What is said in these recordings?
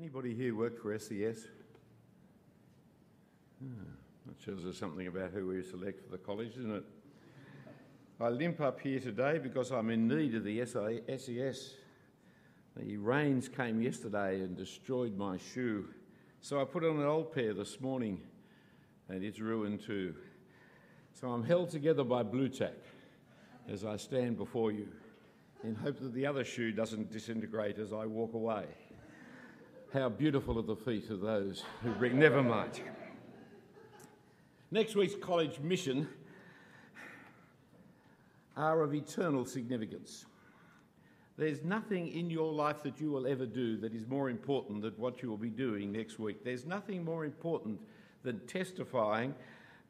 Anybody here work for SES? Hmm, that shows us something about who we select for the college, isn't it? I limp up here today because I'm in need of the SES. The rains came yesterday and destroyed my shoe, so I put on an old pair this morning and it's ruined too. So I'm held together by Blu Tack as I stand before you in hope that the other shoe doesn't disintegrate as I walk away. How beautiful are the feet of those who bring, never mind. Next week's college mission are of eternal significance. There's nothing in your life that you will ever do that is more important than what you will be doing next week. There's nothing more important than testifying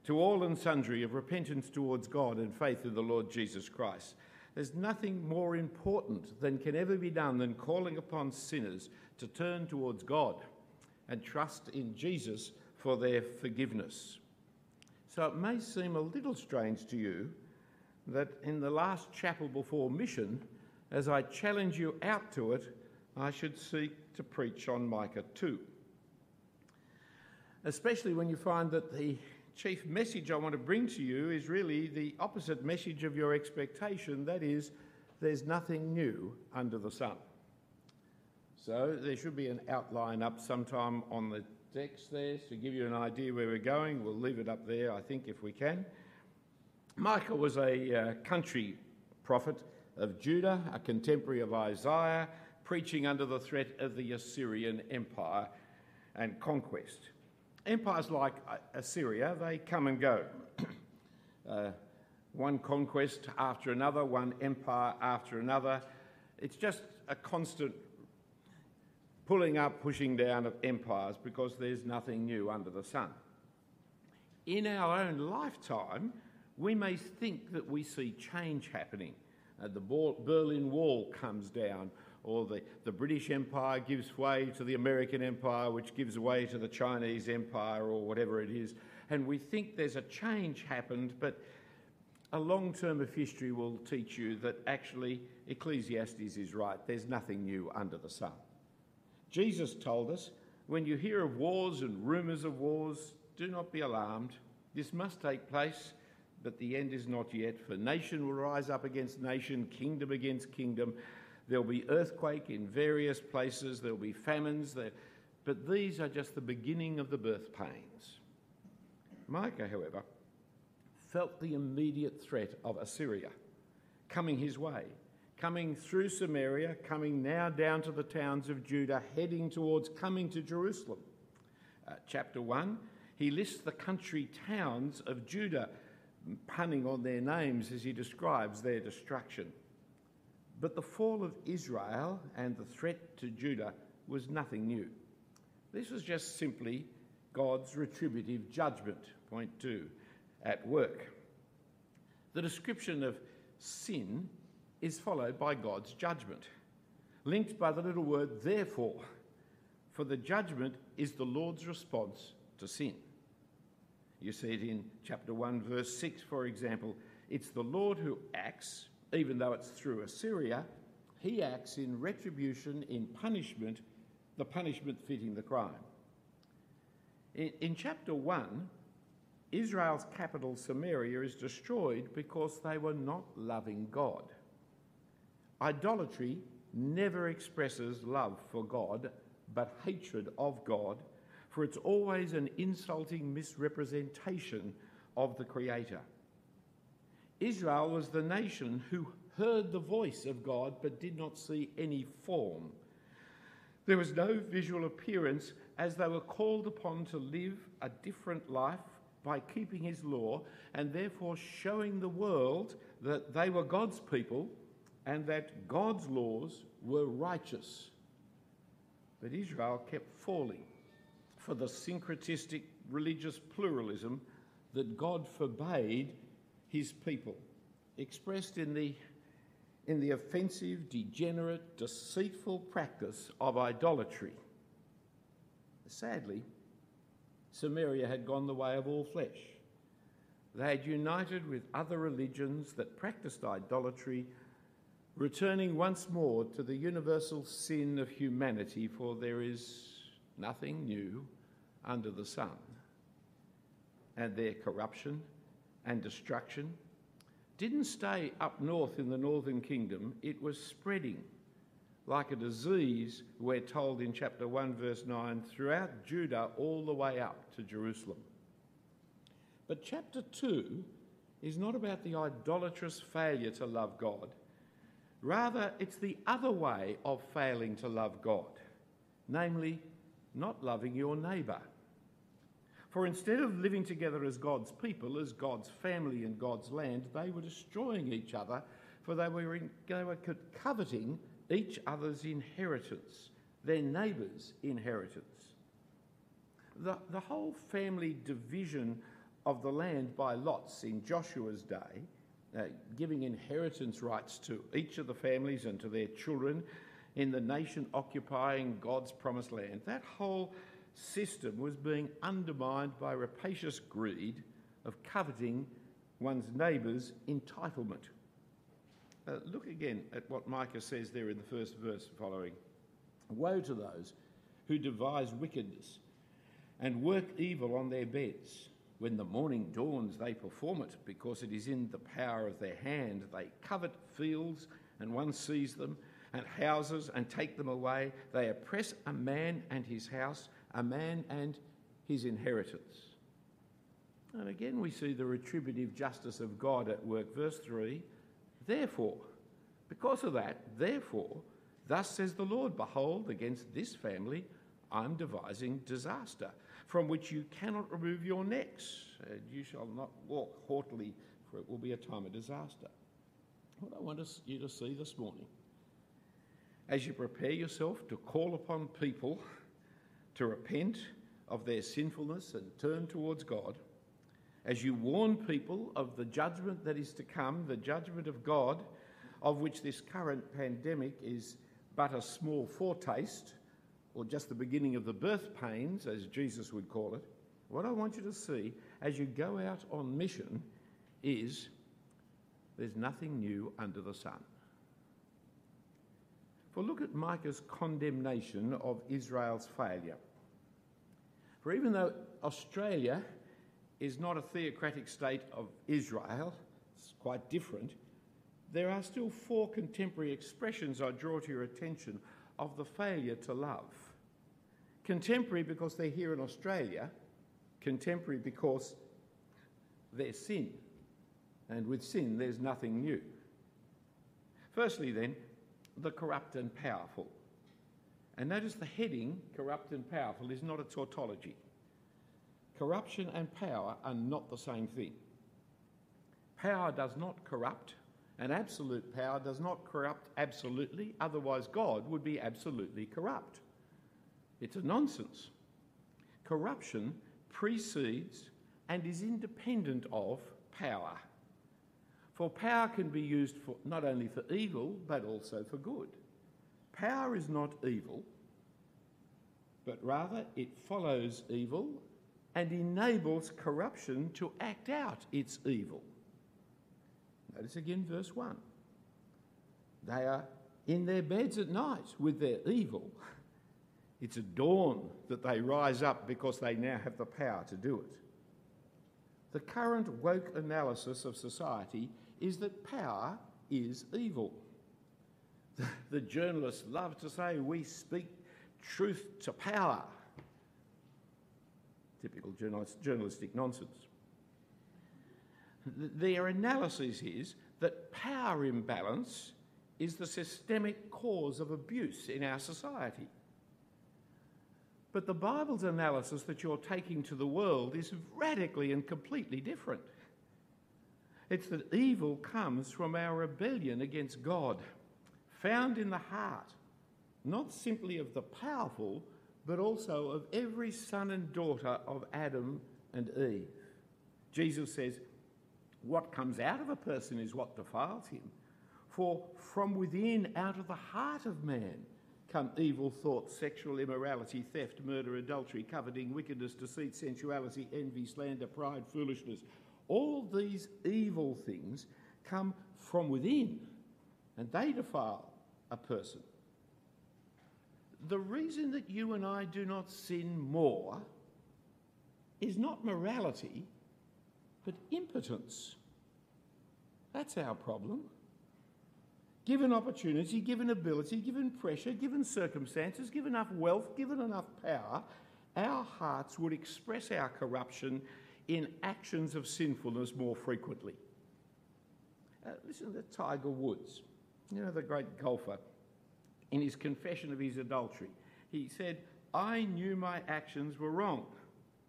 to all and sundry of repentance towards God and faith in the Lord Jesus Christ. There's nothing more important than can ever be done than calling upon sinners to turn towards God and trust in Jesus for their forgiveness. So it may seem a little strange to you that in the last chapel before mission, as I challenge you out to it, I should seek to preach on Micah 2. Especially when you find that the chief message I want to bring to you is really the opposite message of your expectation that is, there's nothing new under the sun. So there should be an outline up sometime on the text there to give you an idea where we're going. We'll leave it up there, I think, if we can. Micah was a uh, country prophet of Judah, a contemporary of Isaiah, preaching under the threat of the Assyrian Empire and conquest. Empires like uh, Assyria, they come and go. uh, one conquest after another, one empire after another. It's just a constant pulling up, pushing down of empires because there's nothing new under the sun. In our own lifetime, we may think that we see change happening. Uh, the Berlin Wall comes down, or the, the British Empire gives way to the American Empire, which gives way to the Chinese Empire, or whatever it is. And we think there's a change happened, but a long term of history will teach you that actually Ecclesiastes is right. There's nothing new under the sun. Jesus told us when you hear of wars and rumours of wars, do not be alarmed. This must take place, but the end is not yet. For nation will rise up against nation, kingdom against kingdom. There'll be earthquake in various places, there'll be famines, there, but these are just the beginning of the birth pains. Micah, however, felt the immediate threat of Assyria coming his way, coming through Samaria, coming now down to the towns of Judah, heading towards coming to Jerusalem. Uh, chapter 1, he lists the country towns of Judah, punning on their names as he describes their destruction. But the fall of Israel and the threat to Judah was nothing new. This was just simply God's retributive judgment, point two, at work. The description of sin is followed by God's judgment, linked by the little word therefore, for the judgment is the Lord's response to sin. You see it in chapter 1, verse 6, for example. It's the Lord who acts even though it's through Assyria, he acts in retribution, in punishment, the punishment fitting the crime. In, in chapter 1, Israel's capital, Samaria, is destroyed because they were not loving God. Idolatry never expresses love for God, but hatred of God, for it's always an insulting misrepresentation of the Creator. Israel was the nation who heard the voice of God but did not see any form. There was no visual appearance as they were called upon to live a different life by keeping his law and therefore showing the world that they were God's people and that God's laws were righteous. But Israel kept falling for the syncretistic religious pluralism that God forbade his people, expressed in the, in the offensive, degenerate, deceitful practice of idolatry. Sadly, Samaria had gone the way of all flesh. They had united with other religions that practiced idolatry, returning once more to the universal sin of humanity, for there is nothing new under the sun. And their corruption and destruction didn't stay up north in the northern kingdom, it was spreading like a disease, we're told in chapter 1, verse 9, throughout Judah all the way up to Jerusalem. But chapter 2 is not about the idolatrous failure to love God. Rather, it's the other way of failing to love God, namely, not loving your neighbour. For instead of living together as God's people, as God's family in God's land, they were destroying each other, for they were, in, they were coveting each other's inheritance, their neighbour's inheritance. The, the whole family division of the land by lots in Joshua's day, uh, giving inheritance rights to each of the families and to their children in the nation occupying God's promised land, that whole system was being undermined by rapacious greed of coveting one's neighbour's entitlement. Uh, look again at what Micah says there in the first verse following. Woe to those who devise wickedness and work evil on their beds. When the morning dawns, they perform it because it is in the power of their hand. They covet fields and one sees them, and houses and take them away. They oppress a man and his house, a man and his inheritance. And again, we see the retributive justice of God at work. Verse 3 Therefore, because of that, therefore, thus says the Lord Behold, against this family I'm devising disaster, from which you cannot remove your necks. And you shall not walk haughtily, for it will be a time of disaster. What I want you to see this morning, as you prepare yourself to call upon people to repent of their sinfulness and turn towards God, as you warn people of the judgment that is to come, the judgment of God, of which this current pandemic is but a small foretaste, or just the beginning of the birth pains, as Jesus would call it, what I want you to see as you go out on mission is there's nothing new under the sun. For look at Micah's condemnation of Israel's failure. For even though Australia is not a theocratic state of Israel, it's quite different. There are still four contemporary expressions I draw to your attention of the failure to love. Contemporary because they're here in Australia, contemporary because they're sin, and with sin there's nothing new. Firstly, then, the corrupt and powerful. And notice the heading, corrupt and powerful, is not a tautology. Corruption and power are not the same thing. Power does not corrupt, and absolute power does not corrupt absolutely, otherwise, God would be absolutely corrupt. It's a nonsense. Corruption precedes and is independent of power. For power can be used for, not only for evil, but also for good. Power is not evil, but rather it follows evil and enables corruption to act out its evil. Notice again verse 1. They are in their beds at night with their evil. It's at dawn that they rise up because they now have the power to do it. The current woke analysis of society is that power is evil. The, journalists love to say we speak truth to power typical journalistic nonsense. Their analysis is that power imbalance is the systemic cause of abuse in our society. But the Bible's analysis that you're taking to the world is radically and completely different. It's that evil comes from our rebellion against God, found in the heart, not simply of the powerful, but also of every son and daughter of Adam and Eve. Jesus says, What comes out of a person is what defiles him. For from within, out of the heart of man, come evil thoughts, sexual immorality, theft, murder, adultery, coveting, wickedness, deceit, sensuality, envy, slander, pride, foolishness. All these evil things come from within and they defile a person. The reason that you and I do not sin more is not morality, but impotence. That's our problem. Given opportunity, given ability, given pressure, given circumstances, given enough wealth, given enough power, our hearts would express our corruption in actions of sinfulness more frequently. Uh, listen to Tiger Woods, you know, the great golfer, in his confession of his adultery. He said, I knew my actions were wrong.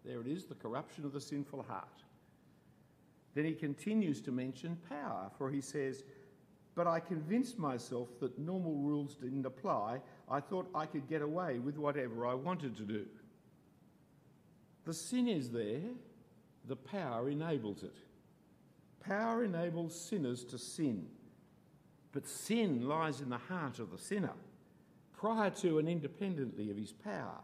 There it is, the corruption of the sinful heart. Then he continues to mention power, for he says, But I convinced myself that normal rules didn't apply. I thought I could get away with whatever I wanted to do. The sin is there, the power enables it. Power enables sinners to sin, but sin lies in the heart of the sinner, prior to and independently of his power.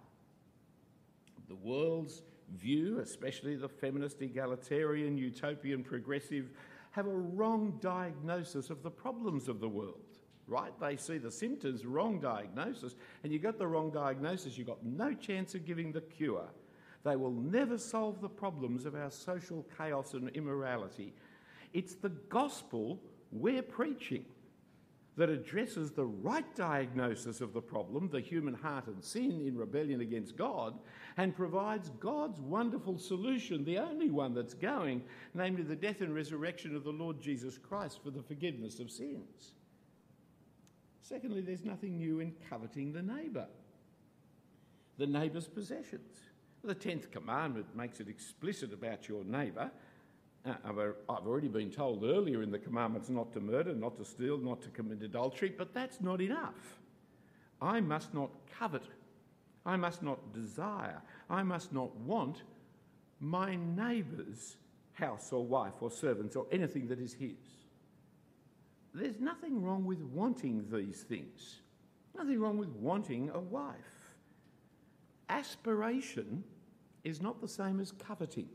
The world's view, especially the feminist, egalitarian, utopian, progressive, have a wrong diagnosis of the problems of the world. Right? They see the symptoms, wrong diagnosis, and you got the wrong diagnosis, you've got no chance of giving the cure. They will never solve the problems of our social chaos and immorality. It's the gospel we're preaching that addresses the right diagnosis of the problem, the human heart and sin in rebellion against God, and provides God's wonderful solution, the only one that's going, namely the death and resurrection of the Lord Jesus Christ for the forgiveness of sins. Secondly, there's nothing new in coveting the neighbour, the neighbour's possessions. The 10th commandment makes it explicit about your neighbour Uh, uh, I've already been told earlier in the commandments not to murder, not to steal, not to commit adultery, but that's not enough. I must not covet. I must not desire. I must not want my neighbour's house or wife or servants or anything that is his. There's nothing wrong with wanting these things, nothing wrong with wanting a wife. Aspiration is not the same as coveting.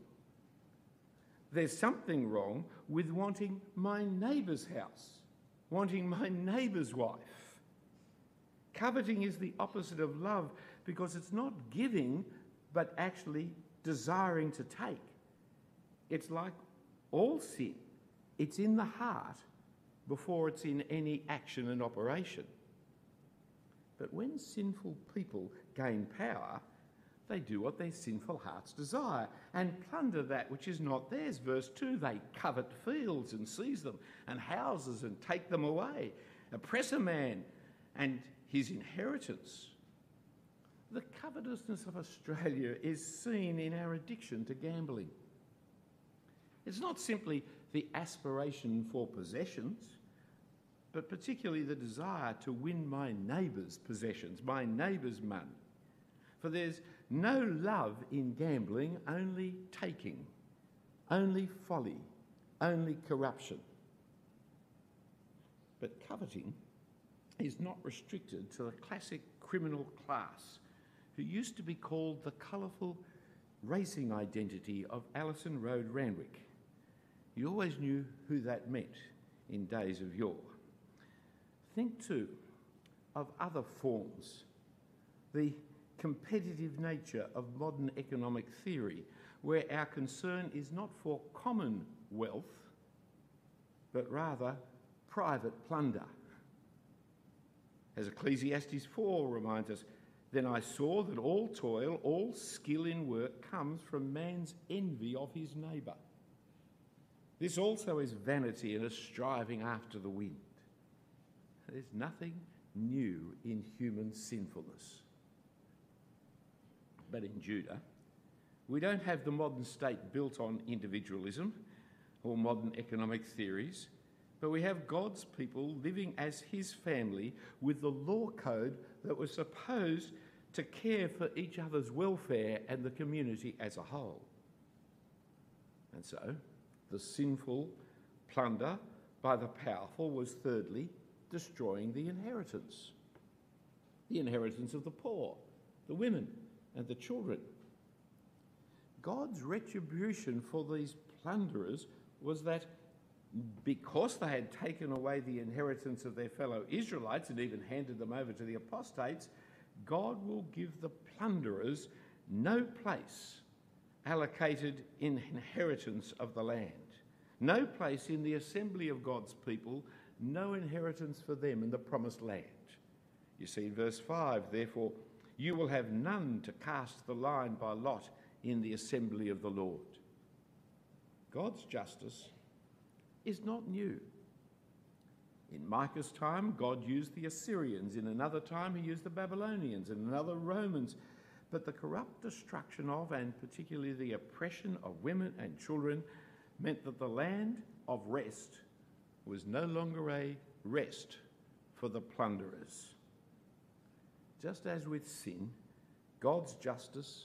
There's something wrong with wanting my neighbour's house, wanting my neighbour's wife. Coveting is the opposite of love because it's not giving, but actually desiring to take. It's like all sin, it's in the heart before it's in any action and operation. But when sinful people gain power, they do what their sinful hearts desire and plunder that which is not theirs. Verse 2 they covet fields and seize them, and houses and take them away, oppress a man and his inheritance. The covetousness of Australia is seen in our addiction to gambling. It's not simply the aspiration for possessions, but particularly the desire to win my neighbour's possessions, my neighbour's money. For there's no love in gambling, only taking, only folly, only corruption. But coveting is not restricted to the classic criminal class who used to be called the colourful racing identity of Alison Road Randwick. You always knew who that meant in days of yore. Think too of other forms. The competitive nature of modern economic theory, where our concern is not for common wealth, but rather private plunder. As Ecclesiastes 4 reminds us, then I saw that all toil, all skill in work comes from man's envy of his neighbour. This also is vanity and a striving after the wind. There's nothing new in human sinfulness but in Judah. We don't have the modern state built on individualism or modern economic theories, but we have God's people living as his family with the law code that was supposed to care for each other's welfare and the community as a whole. And so, the sinful plunder by the powerful was thirdly destroying the inheritance. The inheritance of the poor, the women, and the children. God's retribution for these plunderers was that because they had taken away the inheritance of their fellow Israelites and even handed them over to the apostates, God will give the plunderers no place allocated in inheritance of the land, no place in the assembly of God's people, no inheritance for them in the promised land. You see in verse 5, therefore, you will have none to cast the line by lot in the assembly of the Lord. God's justice is not new. In Micah's time, God used the Assyrians. In another time, he used the Babylonians. In another, Romans. But the corrupt destruction of, and particularly the oppression of women and children, meant that the land of rest was no longer a rest for the plunderers. Just as with sin, God's justice,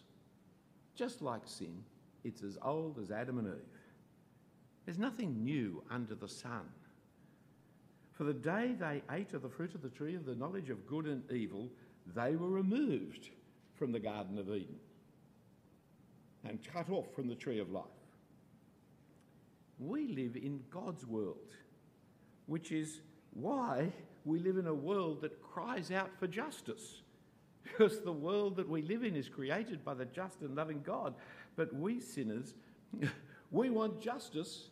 just like sin, it's as old as Adam and Eve. There's nothing new under the sun. For the day they ate of the fruit of the tree of the knowledge of good and evil, they were removed from the Garden of Eden and cut off from the tree of life. We live in God's world, which is why we live in a world that cries out for justice. Because the world that we live in is created by the just and loving God. But we sinners, we want justice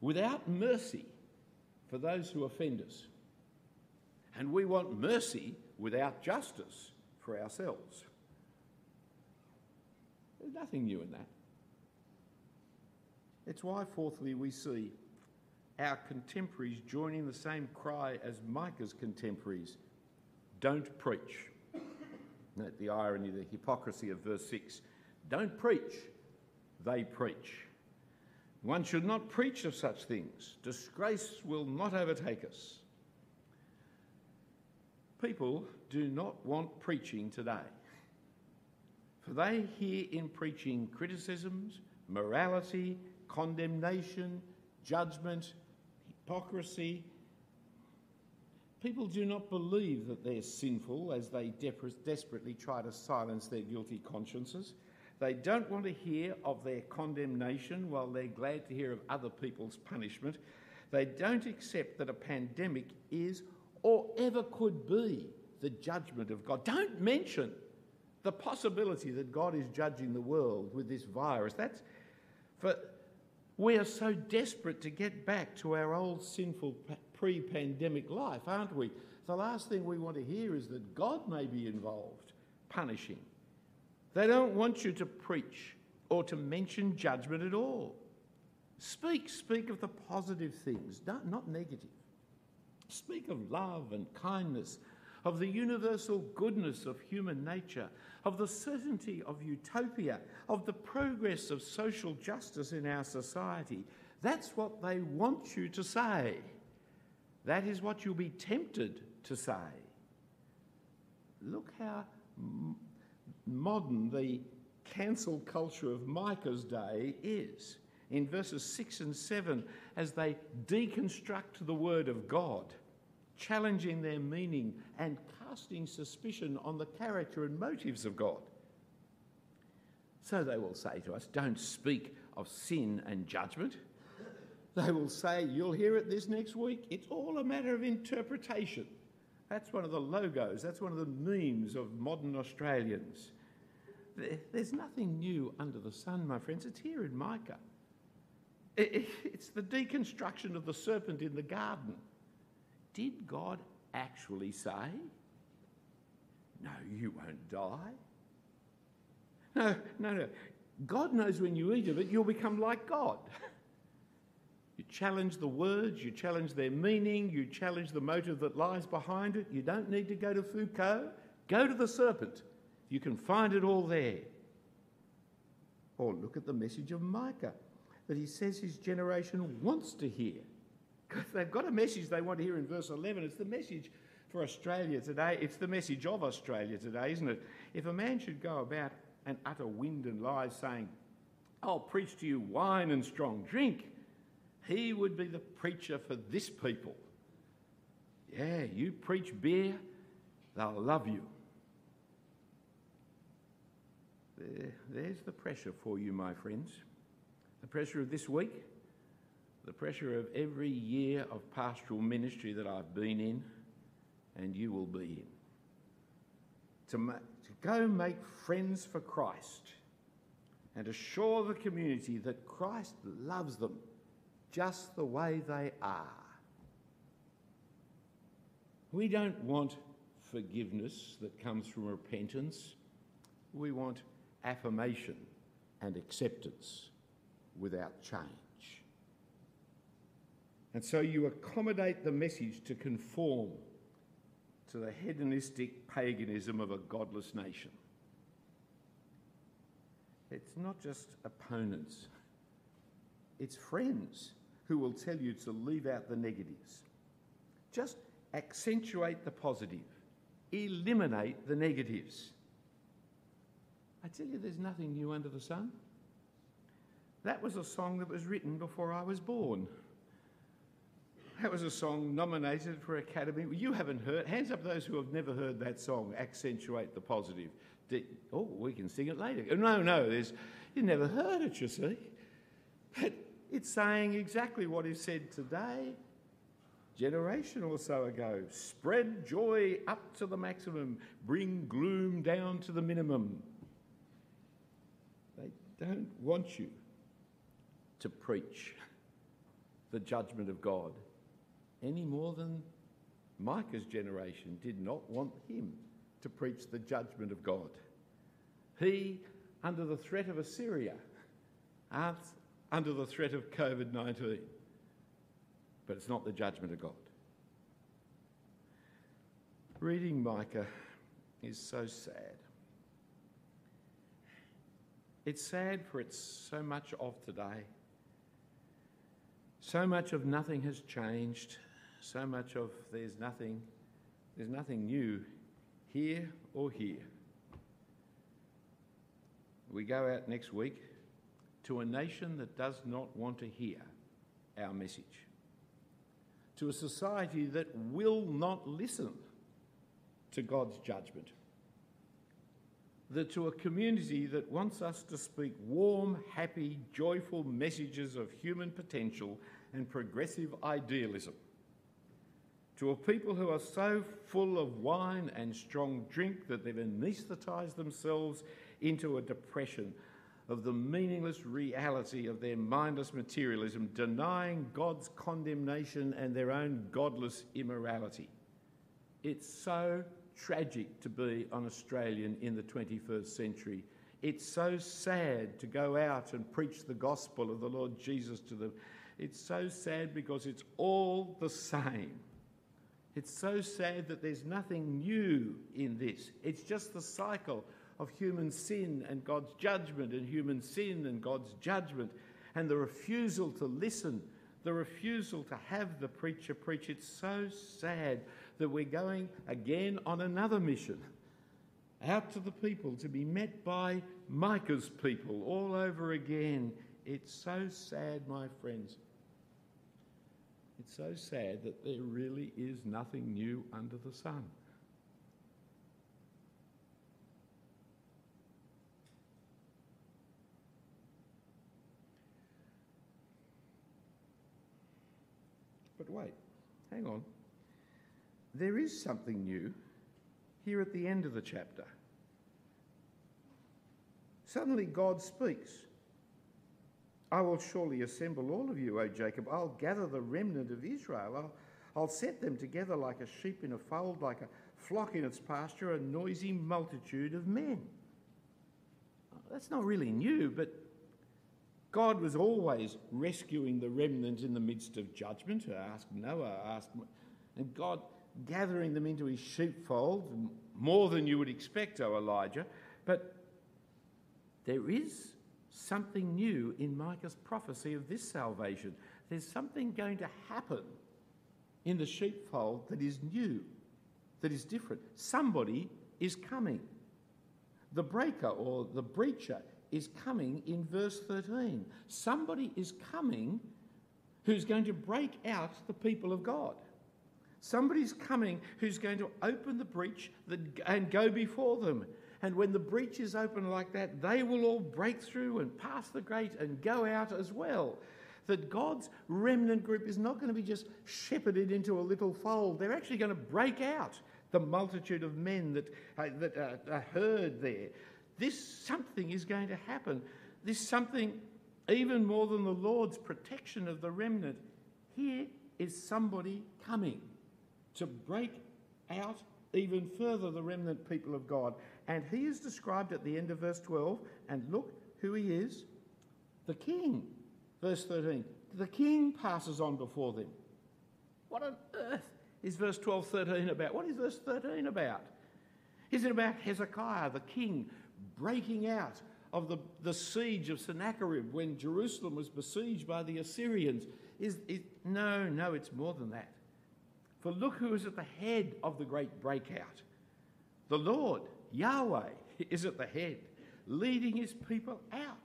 without mercy for those who offend us. And we want mercy without justice for ourselves. There's nothing new in that. It's why, fourthly, we see our contemporaries joining the same cry as Micah's contemporaries don't preach. Note the irony, the hypocrisy of verse 6. Don't preach, they preach. One should not preach of such things. Disgrace will not overtake us. People do not want preaching today. For they hear in preaching criticisms, morality, condemnation, judgment, hypocrisy. People do not believe that they're sinful as they desperately try to silence their guilty consciences. They don't want to hear of their condemnation while they're glad to hear of other people's punishment. They don't accept that a pandemic is or ever could be the judgment of God. Don't mention the possibility that God is judging the world with this virus. That's for we are so desperate to get back to our old sinful pre pandemic life, aren't we? The last thing we want to hear is that God may be involved, punishing. They don't want you to preach or to mention judgment at all. Speak, speak of the positive things, not, not negative. Speak of love and kindness, of the universal goodness of human nature, of the certainty of utopia, of the progress of social justice in our society. That's what they want you to say. That is what you'll be tempted to say. Look how modern the cancel culture of Micah's day is. In verses 6 and 7, as they deconstruct the word of God, challenging their meaning and casting suspicion on the character and motives of God. So they will say to us, Don't speak of sin and judgment. They will say, You'll hear it this next week, it's all a matter of interpretation. That's one of the logos, that's one of the memes of modern Australians. There's nothing new under the sun, my friends. It's here in Micah. It's the deconstruction of the serpent in the garden. Did God actually say, No, you won't die? No, no, no. God knows when you eat of it, you'll become like God. Challenge the words, you challenge their meaning, you challenge the motive that lies behind it. You don't need to go to Foucault, go to the serpent. You can find it all there. Or look at the message of Micah that he says his generation wants to hear. They've got a message they want to hear in verse 11. It's the message for Australia today. It's the message of Australia today, isn't it? If a man should go about and utter wind and lies, saying, I'll preach to you wine and strong drink, he would be the preacher for this people. Yeah, you preach beer, they'll love you. There, there's the pressure for you, my friends. The pressure of this week, the pressure of every year of pastoral ministry that I've been in and you will be in. to, ma- to go make friends for Christ and assure the community that Christ loves them just the way they are. We don't want forgiveness that comes from repentance. We want affirmation and acceptance without change. And so you accommodate the message to conform to the hedonistic paganism of a godless nation. It's not just opponents, it's friends who will tell you to leave out the negatives. Just accentuate the positive, eliminate the negatives. I tell you, there's nothing new under the sun. That was a song that was written before I was born. That was a song nominated for Academy. You haven't heard. Hands up those who have never heard that song, Accentuate the Positive. Oh, we can sing it later. No, no, there's, you never heard it, you see. But it's saying exactly what is said today, generation or so ago. Spread joy up to the maximum, bring gloom down to the minimum. They don't want you to preach the judgment of God any more than Micah's generation did not want him to preach the judgment of God. He, under the threat of Assyria, under the threat of COVID 19. But it's not the judgment of God. Reading Micah is so sad. It's sad for it's so much of today. So much of nothing has changed so much of there's nothing, there's nothing new here or here. We go out next week to a nation that does not want to hear our message, to a society that will not listen to God's judgment, that to a community that wants us to speak warm, happy, joyful messages of human potential and progressive idealism. To a people who are so full of wine and strong drink that they've anaesthetised themselves into a depression of the meaningless reality of their mindless materialism, denying God's condemnation and their own godless immorality. It's so tragic to be an Australian in the 21st century. It's so sad to go out and preach the gospel of the Lord Jesus to them. It's so sad because it's all the same. It's so sad that there's nothing new in this. It's just the cycle of human sin and God's judgment, and human sin and God's judgment, and the refusal to listen, the refusal to have the preacher preach. It's so sad that we're going again on another mission out to the people to be met by Micah's people all over again. It's so sad, my friends. It's so sad that there really is nothing new under the sun. Wait, hang on. There is something new here at the end of the chapter. Suddenly, God speaks. I will surely assemble all of you, O Jacob. I'll gather the remnant of Israel. I'll, I'll set them together like a sheep in a fold, like a flock in its pasture, a noisy multitude of men. That's not really new, but God was always rescuing the remnant in the midst of judgment. Ask Noah, ask, and God gathering them into his sheepfold, more than you would expect, O Elijah. But there is something new in Micah's prophecy of this salvation. There's something going to happen in the sheepfold that is new, that is different. Somebody is coming. The breaker or the breacher is coming in verse 13. Somebody is coming who's going to break out the people of God. Somebody's coming who's going to open the breach and go before them and when the breach is open like that, they will all break through and pass the gate and go out as well. That God's remnant group is not going to be just shepherded into a little fold. They're actually going to break out. the multitude of men that, uh, that uh, are heard there. This something is going to happen. This something, even more than the Lord's protection of the remnant, here is somebody coming to break out even further the remnant people of God. And he is described at the end of verse 12. And look who he is the king. Verse 13. The king passes on before them. What on earth is verse 12, 13 about? What is verse 13 about? Is it about Hezekiah, the king, breaking out of the, the siege of Sennacherib when Jerusalem was besieged by the Assyrians? Is, is, no, no, it's more than that. For look who is at the head of the great breakout. The Lord, Yahweh, is at the head, leading his people out.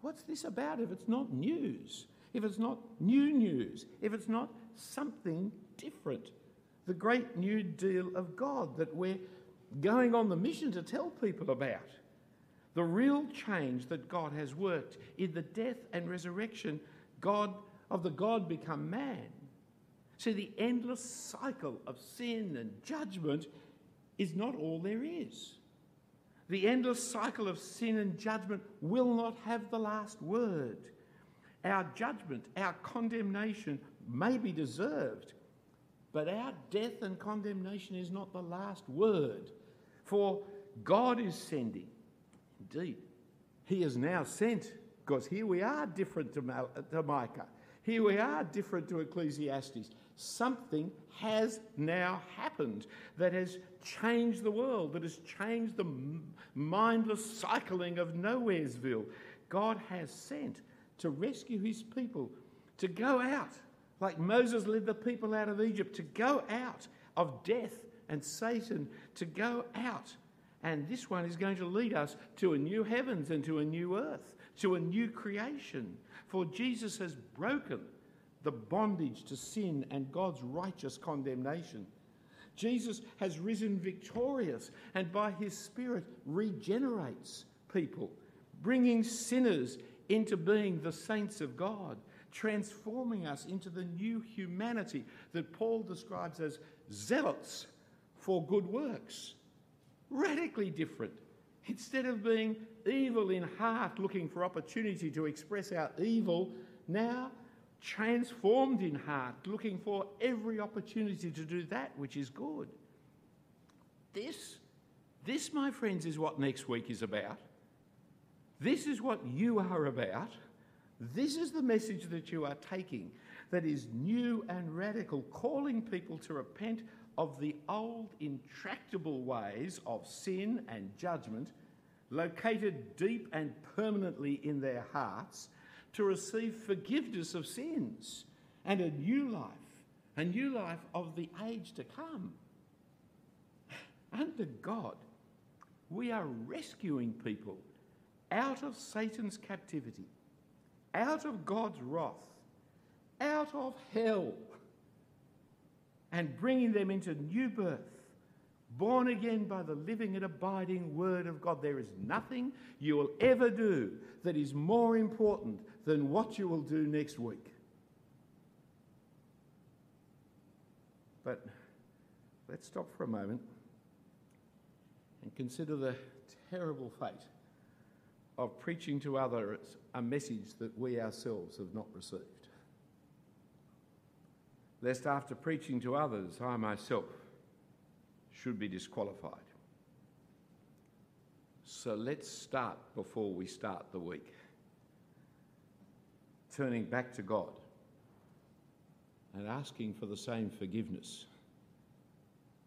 What's this about if it's not news? If it's not new news? If it's not something different? The great new deal of God that we're going on the mission to tell people about. The real change that God has worked in the death and resurrection God of the God become man. See, the endless cycle of sin and judgment is not all there is. The endless cycle of sin and judgment will not have the last word. Our judgment, our condemnation may be deserved, but our death and condemnation is not the last word. For God is sending. Indeed, He is now sent, because here we are different to, to Micah. Here we are different to Ecclesiastes. Something has now happened that has changed the world, that has changed the mindless cycling of Nowheresville. God has sent to rescue his people, to go out, like Moses led the people out of Egypt, to go out of death and Satan, to go out. And this one is going to lead us to a new heavens and to a new earth, to a new creation. For Jesus has broken the bondage to sin and God's righteous condemnation. Jesus has risen victorious and by his Spirit regenerates people, bringing sinners into being the saints of God, transforming us into the new humanity that Paul describes as zealots for good works. Radically different. Instead of being evil in heart, looking for opportunity to express our evil, now transformed in heart, looking for every opportunity to do that which is good. This, this, my friends, is what next week is about. This is what you are about. This is the message that you are taking that is new and radical, calling people to repent of the old intractable ways of sin and judgment, located deep and permanently in their hearts to receive forgiveness of sins and a new life, a new life of the age to come. Under God, we are rescuing people out of Satan's captivity, out of God's wrath, out of hell, and bringing them into new birth born again by the living and abiding Word of God. There is nothing you will ever do that is more important than what you will do next week. But let's stop for a moment and consider the terrible fate of preaching to others a message that we ourselves have not received. Lest after preaching to others, I myself should be disqualified. So let's start before we start the week. Turning back to God and asking for the same forgiveness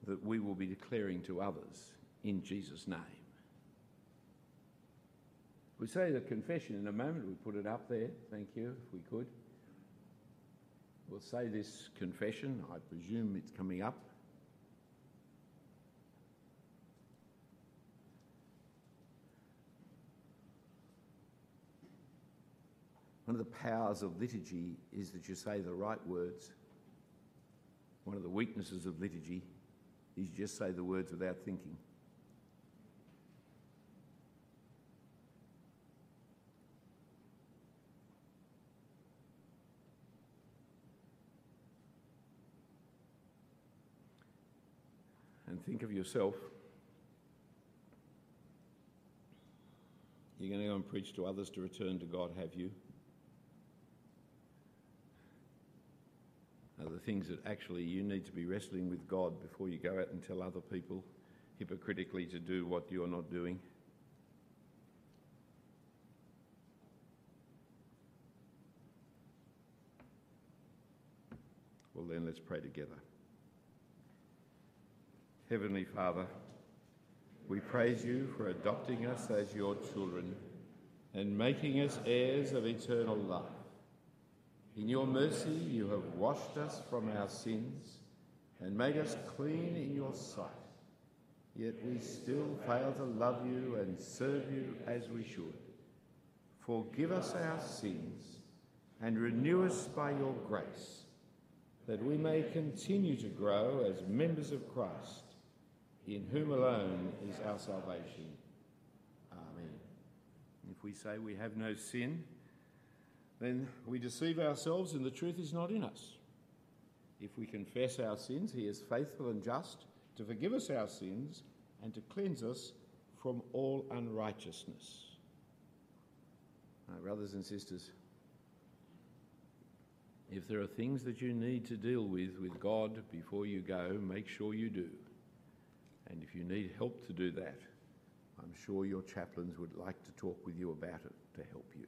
that we will be declaring to others in Jesus' name. We say the confession in a moment. We put it up there. Thank you, if we could. We'll say this confession. I presume it's coming up. One of the powers of liturgy is that you say the right words. One of the weaknesses of liturgy is you just say the words without thinking. Think of yourself. You're going to go and preach to others to return to God, have you? Are the things that actually you need to be wrestling with God before you go out and tell other people hypocritically to do what you're not doing? Well, then let's pray together. Heavenly Father, we praise you for adopting us as your children and making us heirs of eternal life. In your mercy, you have washed us from our sins and made us clean in your sight. Yet we still fail to love you and serve you as we should. Forgive us our sins and renew us by your grace, that we may continue to grow as members of Christ, in whom alone is our salvation. Amen. If we say we have no sin, then we deceive ourselves and the truth is not in us. If we confess our sins, he is faithful and just to forgive us our sins and to cleanse us from all unrighteousness. Brothers and sisters, if there are things that you need to deal with with God before you go, make sure you do. And if you need help to do that, I'm sure your chaplains would like to talk with you about it to help you.